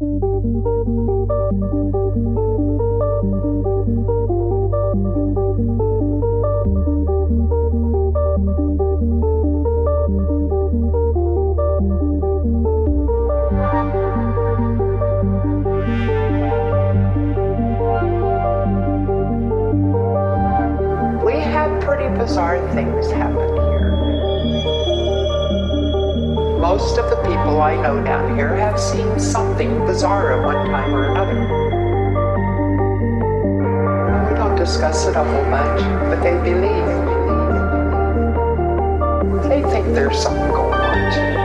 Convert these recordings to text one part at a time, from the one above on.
うん。most of the people I know down here have seen something bizarre at one time or another. We don't discuss it a whole bunch, but they believe. They think there's something going on too.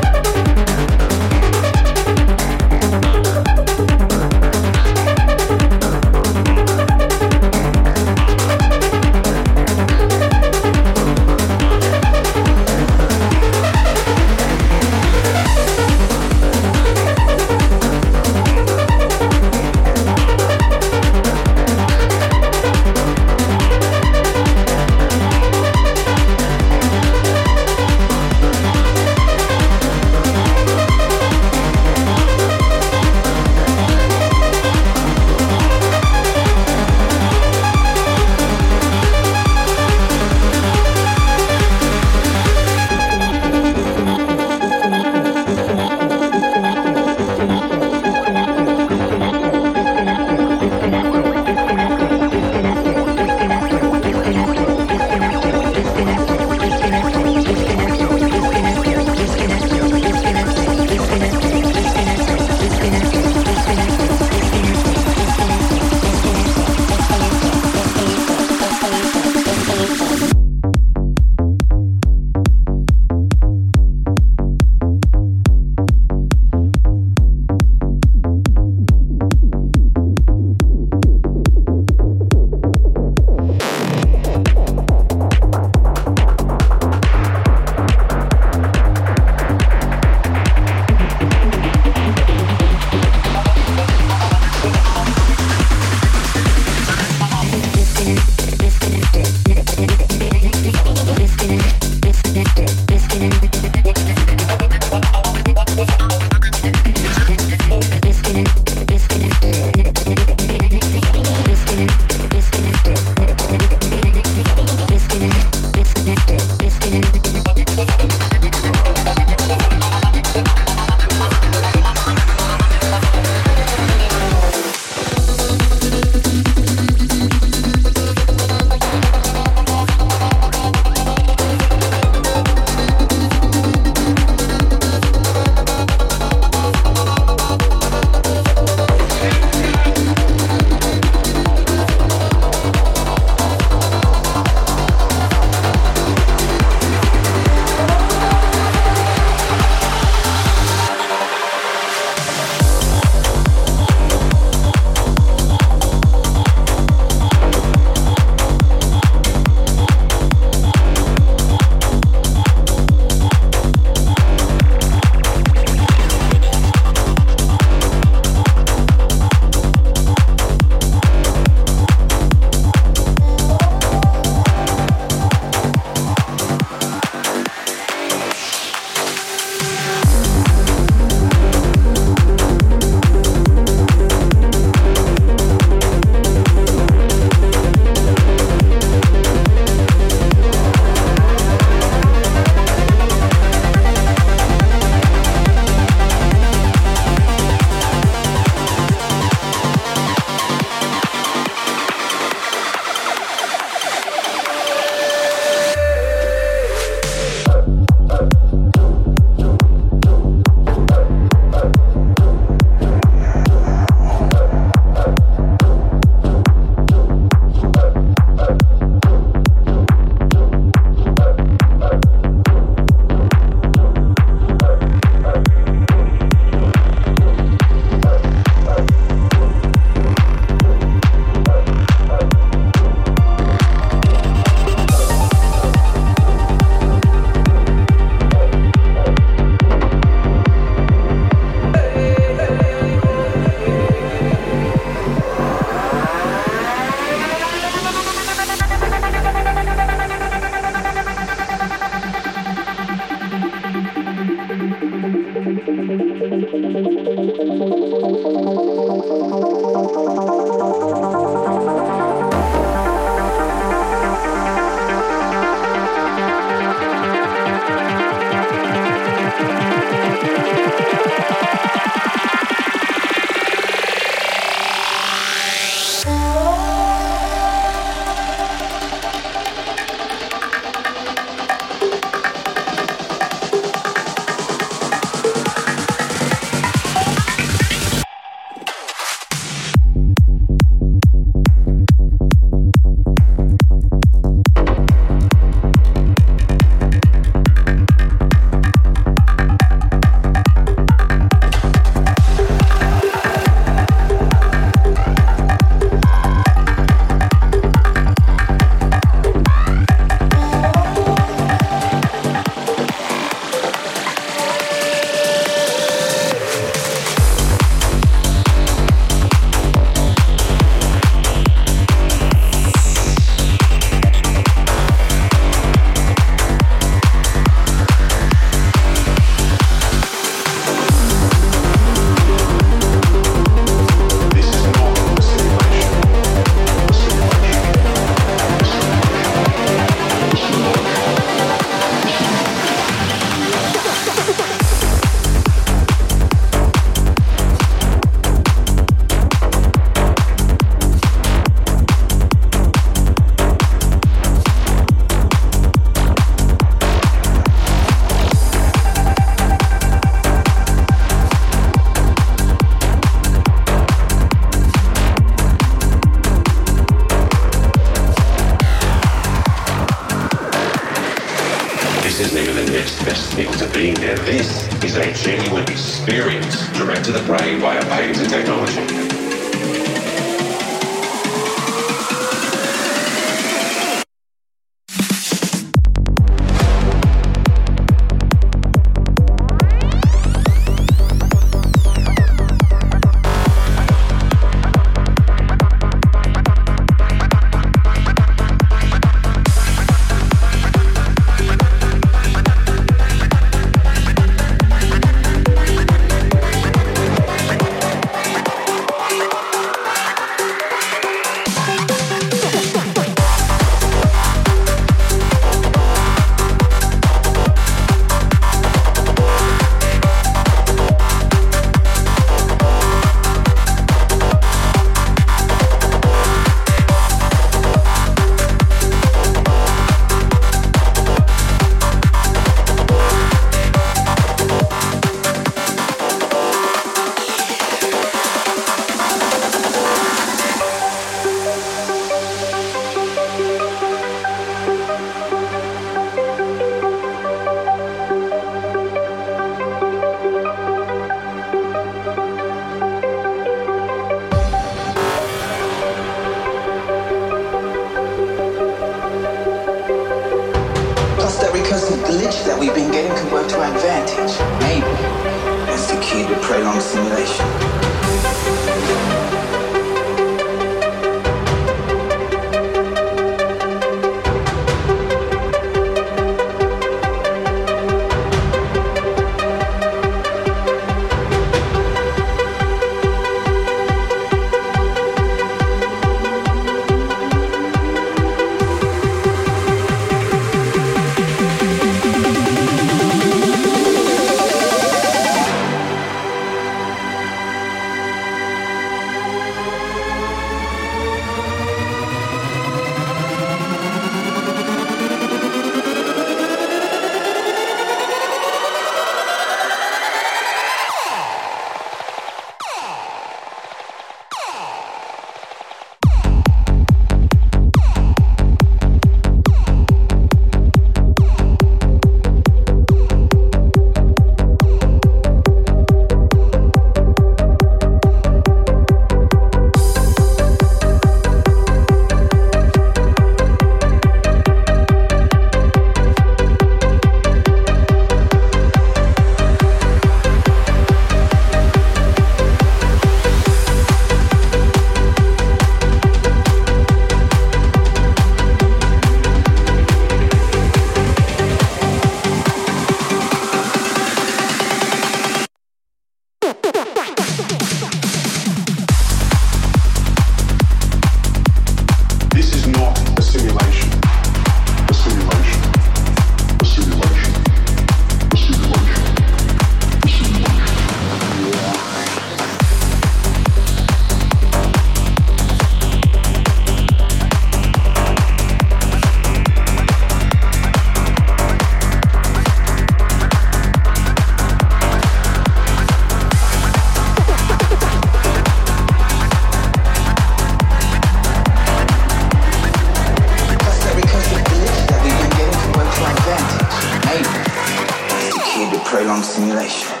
Very long simulation.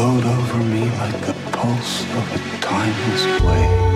flowed over me like the pulse of a timeless wave.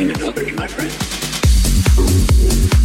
and another, my friend.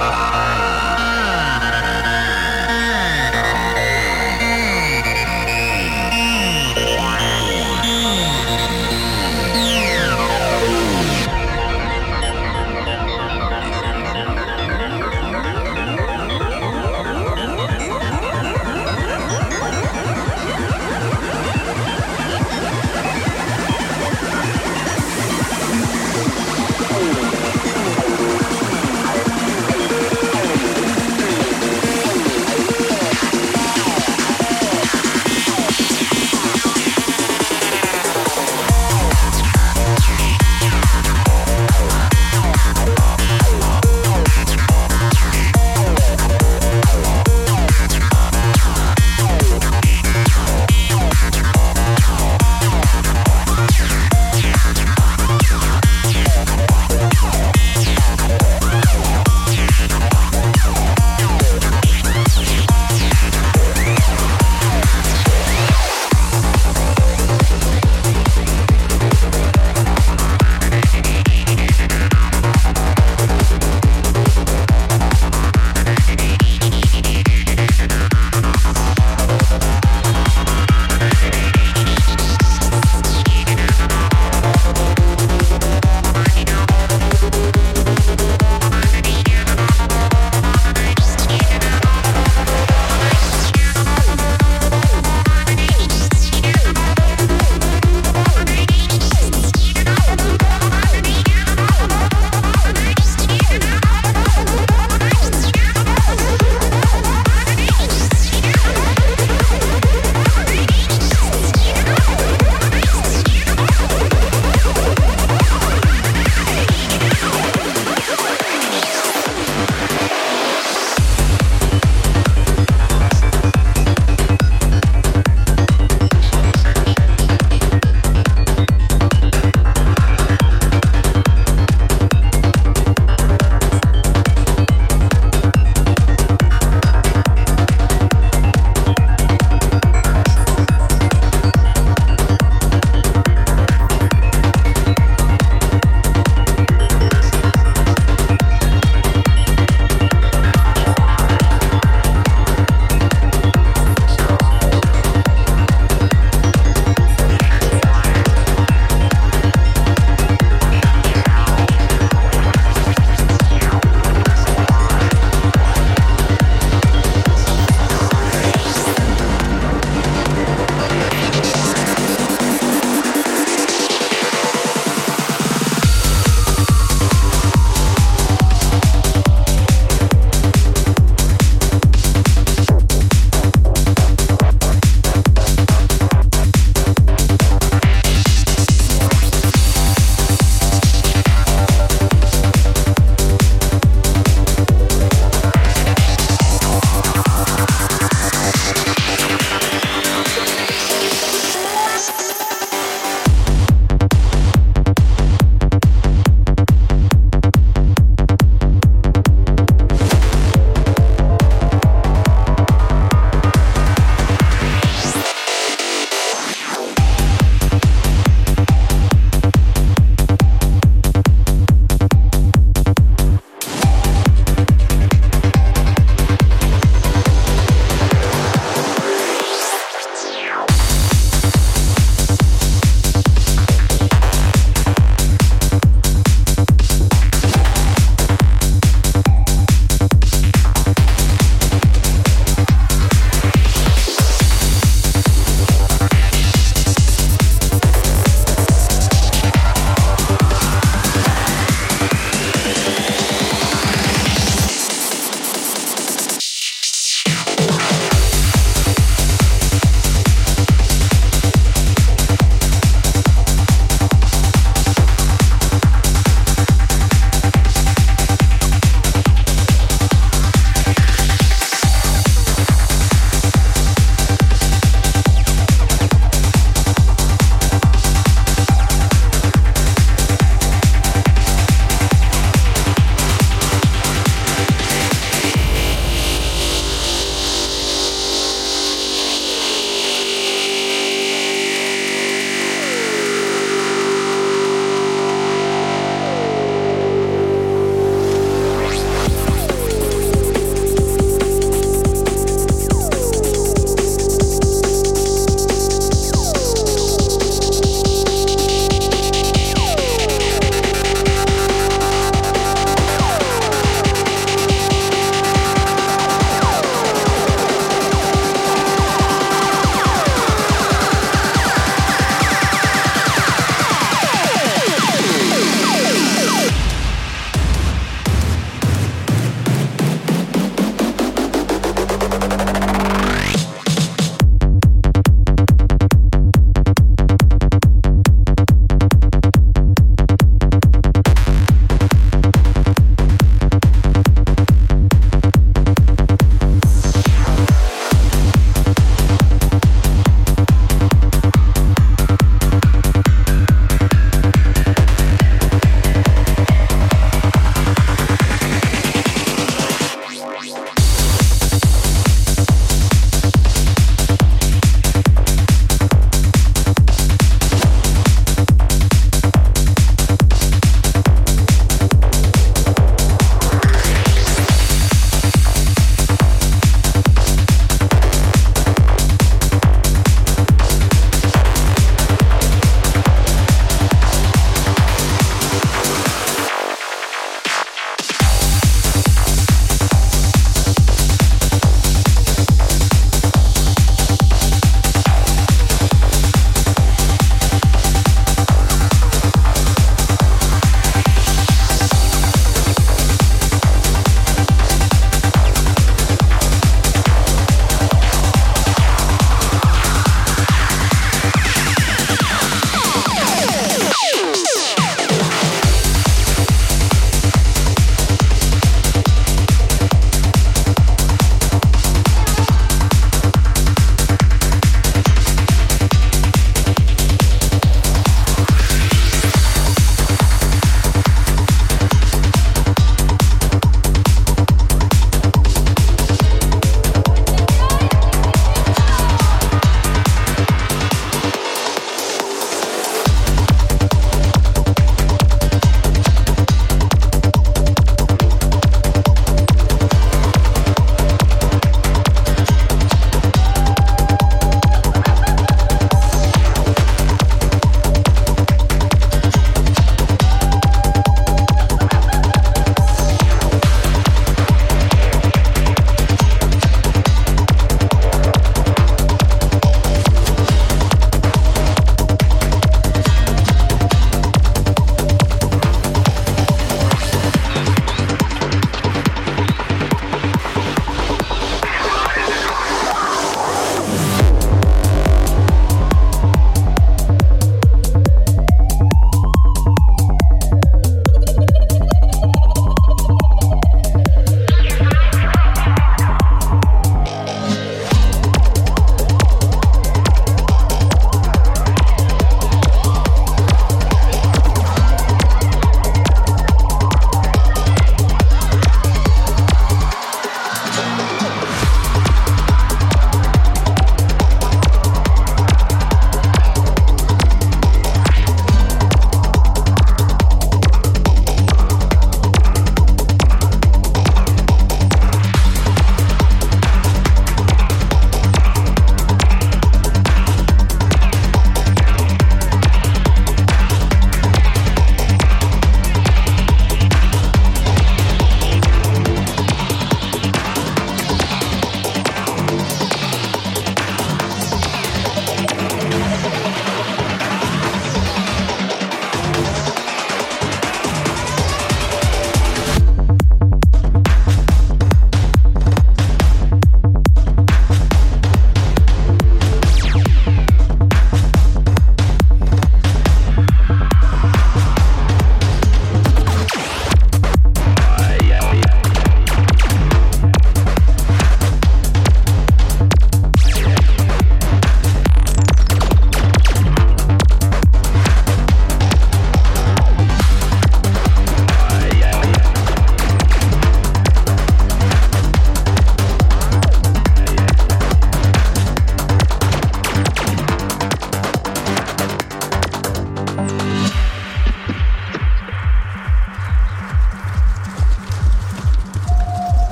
Uh...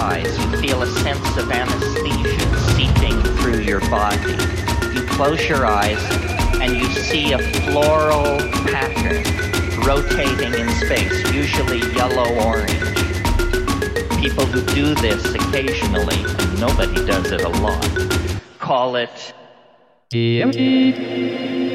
eyes, you feel a sense of anesthesia seeping through your body. You close your eyes and you see a floral pattern rotating in space, usually yellow-orange people who do this occasionally, nobody does it a lot, call it DMT.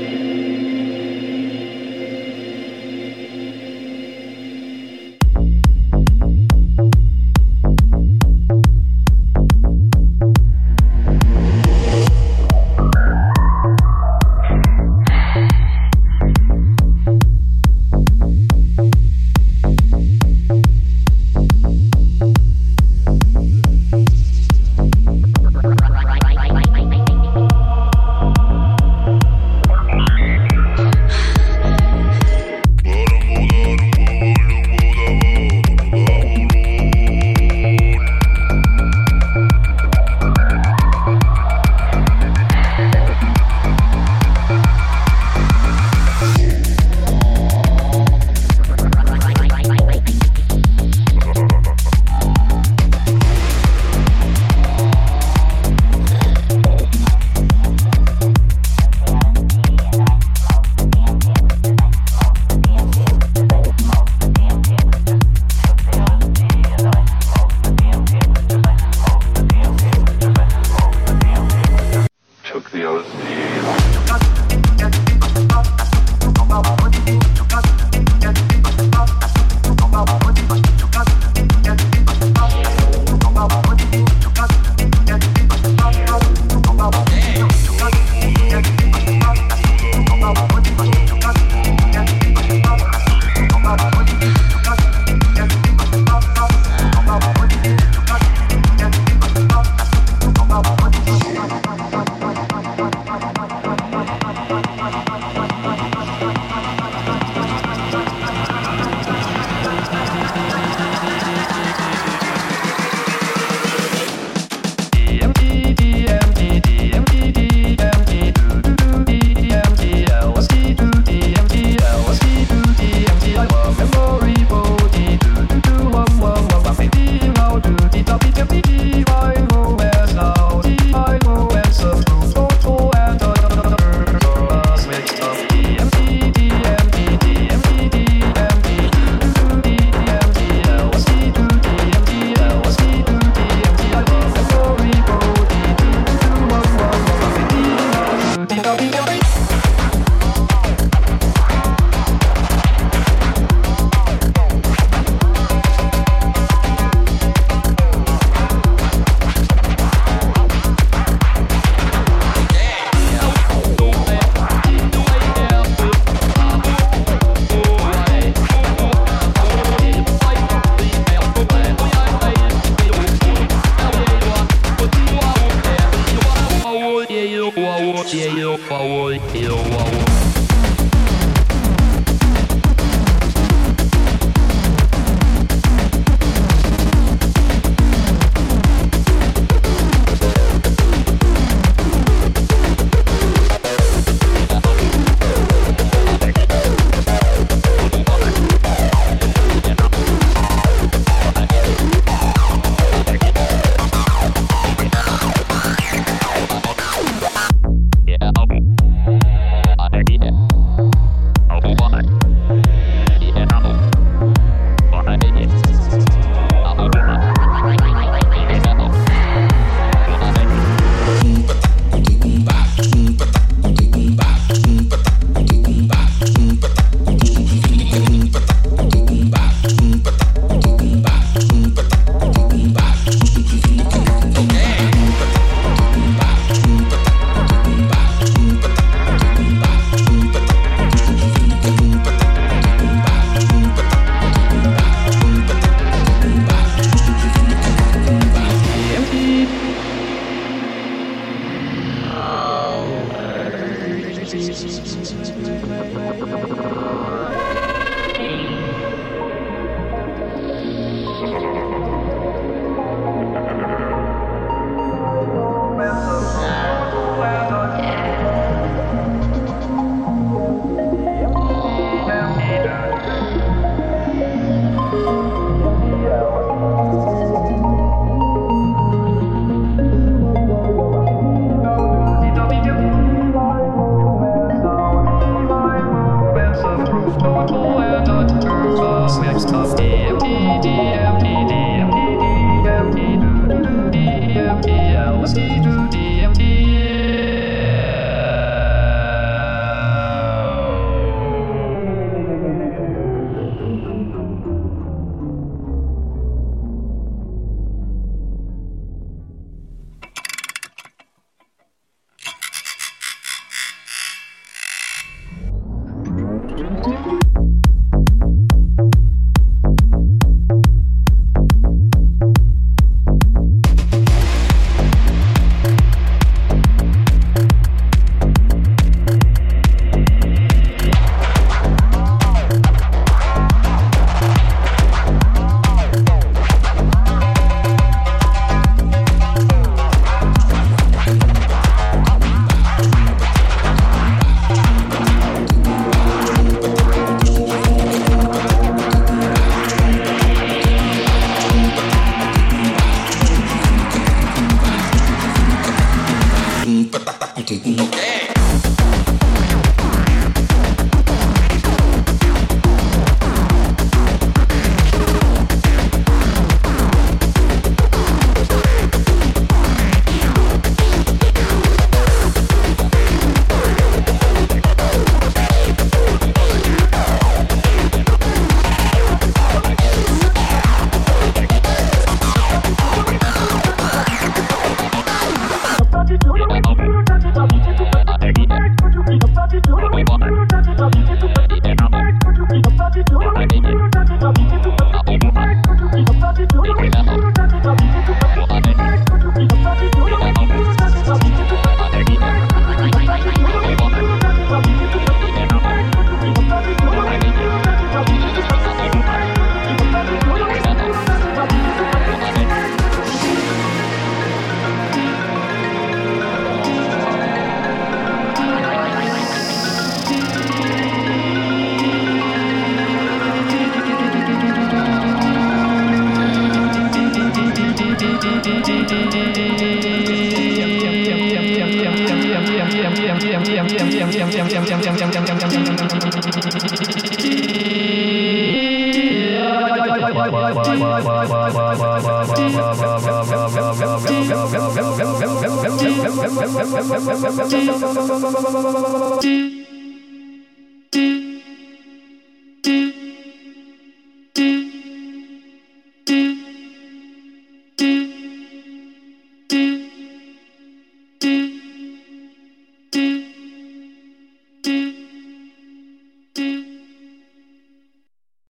Thank you.